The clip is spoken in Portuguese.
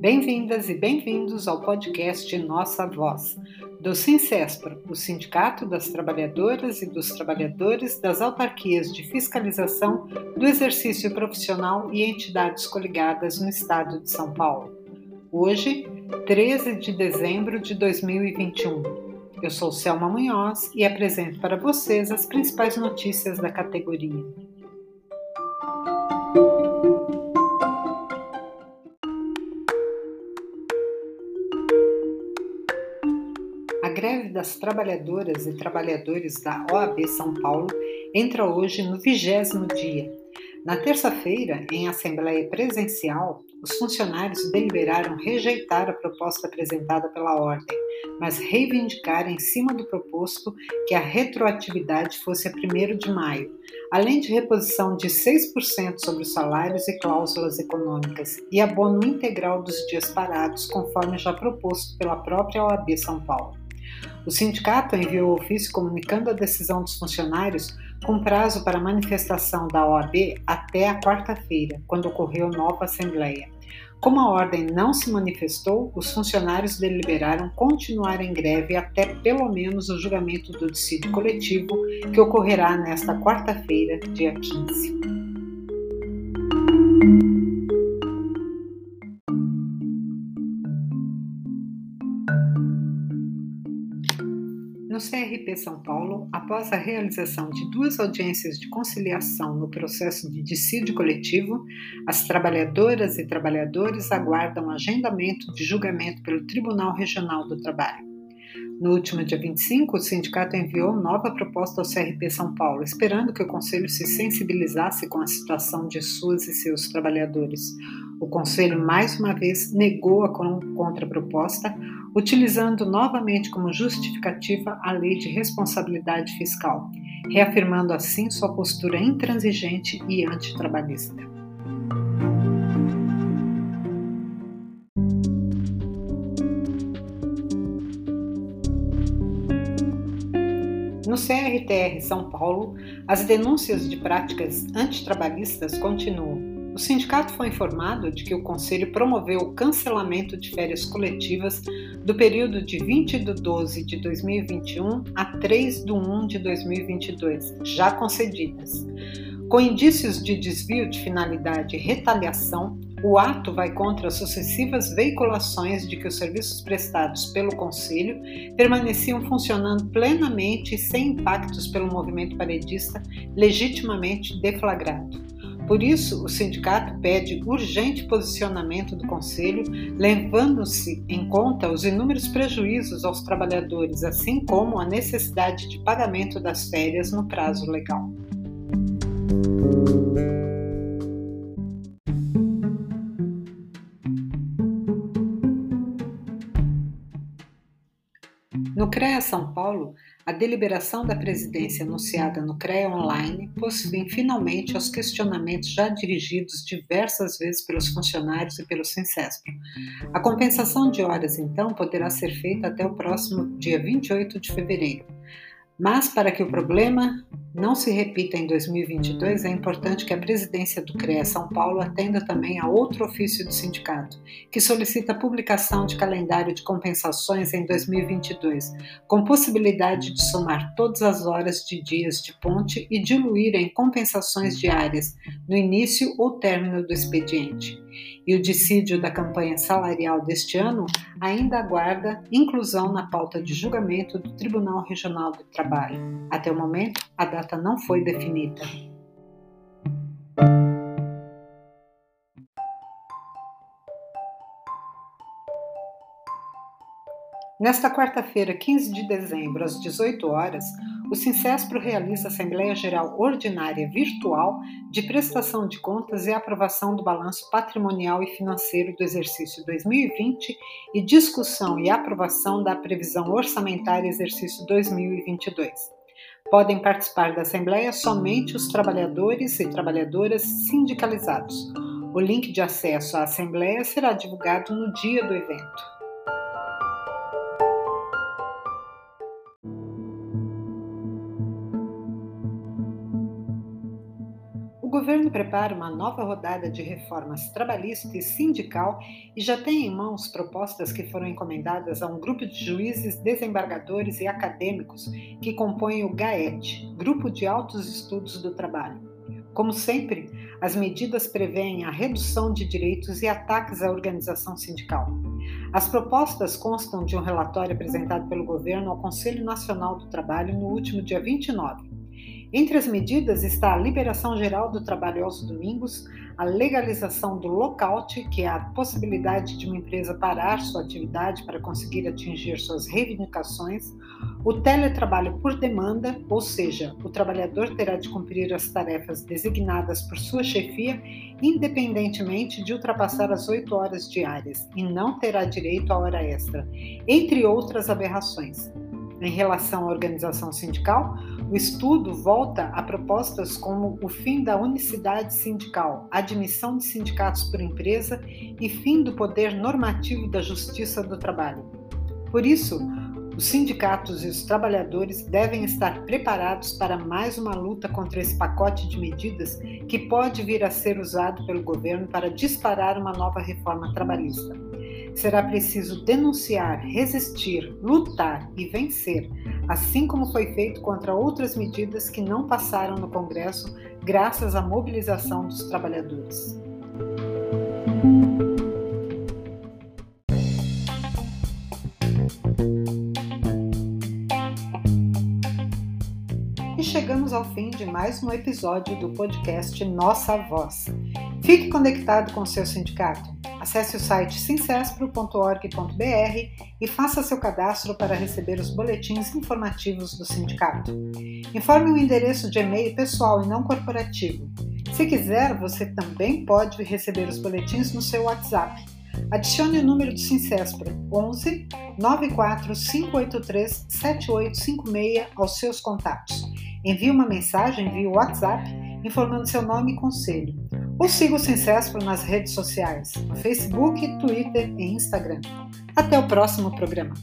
Bem-vindas e bem-vindos ao podcast Nossa Voz, do Sincespro, o Sindicato das Trabalhadoras e dos Trabalhadores das Autarquias de Fiscalização do Exercício Profissional e entidades coligadas no Estado de São Paulo. Hoje, 13 de dezembro de 2021. Eu sou Selma Munhoz e apresento para vocês as principais notícias da categoria. Greve das trabalhadoras e trabalhadores da OAB São Paulo entra hoje no vigésimo dia. Na terça-feira, em assembleia presencial, os funcionários deliberaram rejeitar a proposta apresentada pela ordem, mas reivindicar em cima do proposto que a retroatividade fosse a 1 de maio, além de reposição de 6% sobre os salários e cláusulas econômicas e abono integral dos dias parados, conforme já proposto pela própria OAB São Paulo. O sindicato enviou ofício comunicando a decisão dos funcionários com prazo para manifestação da OAB até a quarta-feira, quando ocorreu nova assembleia. Como a ordem não se manifestou, os funcionários deliberaram continuar em greve até pelo menos o julgamento do dissídio coletivo, que ocorrerá nesta quarta-feira, dia 15. No CRP São Paulo, após a realização de duas audiências de conciliação no processo de dissídio coletivo, as trabalhadoras e trabalhadores aguardam agendamento de julgamento pelo Tribunal Regional do Trabalho. No último dia 25, o sindicato enviou nova proposta ao CRP São Paulo, esperando que o Conselho se sensibilizasse com a situação de suas e seus trabalhadores. O Conselho, mais uma vez, negou a contraproposta, utilizando novamente como justificativa a Lei de Responsabilidade Fiscal, reafirmando assim sua postura intransigente e antitrabalhista. No CRTR São Paulo, as denúncias de práticas antitrabalhistas continuam. O sindicato foi informado de que o Conselho promoveu o cancelamento de férias coletivas do período de 20 de 12 de 2021 a 3 de 1 de 2022, já concedidas. Com indícios de desvio de finalidade e retaliação, o ato vai contra as sucessivas veiculações de que os serviços prestados pelo Conselho permaneciam funcionando plenamente e sem impactos pelo movimento paredista legitimamente deflagrado. Por isso, o sindicato pede urgente posicionamento do Conselho, levando-se em conta os inúmeros prejuízos aos trabalhadores, assim como a necessidade de pagamento das férias no prazo legal. No CREA São Paulo, a deliberação da presidência anunciada no CREA Online pôs fim finalmente aos questionamentos já dirigidos diversas vezes pelos funcionários e pelo Sincespro. A compensação de horas, então, poderá ser feita até o próximo dia 28 de fevereiro. Mas, para que o problema não se repita em 2022, é importante que a presidência do CREA São Paulo atenda também a outro ofício do sindicato, que solicita a publicação de calendário de compensações em 2022, com possibilidade de somar todas as horas de dias de ponte e diluir em compensações diárias no início ou término do expediente. E o dissídio da campanha salarial deste ano ainda aguarda inclusão na pauta de julgamento do Tribunal Regional do Trabalho. Até o momento, a data não foi definida. Nesta quarta-feira, 15 de dezembro, às 18 horas, o Sincespro realiza Assembleia Geral Ordinária Virtual de prestação de contas e aprovação do balanço patrimonial e financeiro do exercício 2020 e discussão e aprovação da previsão orçamentária exercício 2022. Podem participar da Assembleia somente os trabalhadores e trabalhadoras sindicalizados. O link de acesso à Assembleia será divulgado no dia do evento. Governo prepara uma nova rodada de reformas trabalhista e sindical e já tem em mãos propostas que foram encomendadas a um grupo de juízes, desembargadores e acadêmicos que compõem o GAET, Grupo de Altos Estudos do Trabalho. Como sempre, as medidas prevêem a redução de direitos e ataques à organização sindical. As propostas constam de um relatório apresentado pelo governo ao Conselho Nacional do Trabalho no último dia 29. Entre as medidas está a liberação geral do trabalho aos domingos, a legalização do lockout, que é a possibilidade de uma empresa parar sua atividade para conseguir atingir suas reivindicações, o teletrabalho por demanda, ou seja, o trabalhador terá de cumprir as tarefas designadas por sua chefia, independentemente de ultrapassar as oito horas diárias, e não terá direito à hora extra, entre outras aberrações. Em relação à organização sindical, o estudo volta a propostas como o fim da unicidade sindical, admissão de sindicatos por empresa e fim do poder normativo da justiça do trabalho. Por isso, os sindicatos e os trabalhadores devem estar preparados para mais uma luta contra esse pacote de medidas que pode vir a ser usado pelo governo para disparar uma nova reforma trabalhista. Será preciso denunciar, resistir, lutar e vencer assim como foi feito contra outras medidas que não passaram no Congresso graças à mobilização dos trabalhadores. E chegamos ao fim de mais um episódio do podcast Nossa Voz. Fique conectado com seu sindicato. Acesse o site sincespro.org.br e faça seu cadastro para receber os boletins informativos do sindicato. Informe o endereço de e-mail pessoal e não corporativo. Se quiser, você também pode receber os boletins no seu WhatsApp. Adicione o número do Sincespro 11 94 583 7856 aos seus contatos. Envie uma mensagem via WhatsApp informando seu nome e conselho. Ou siga o Sincespro nas redes sociais, Facebook, Twitter e Instagram. Até o próximo programa.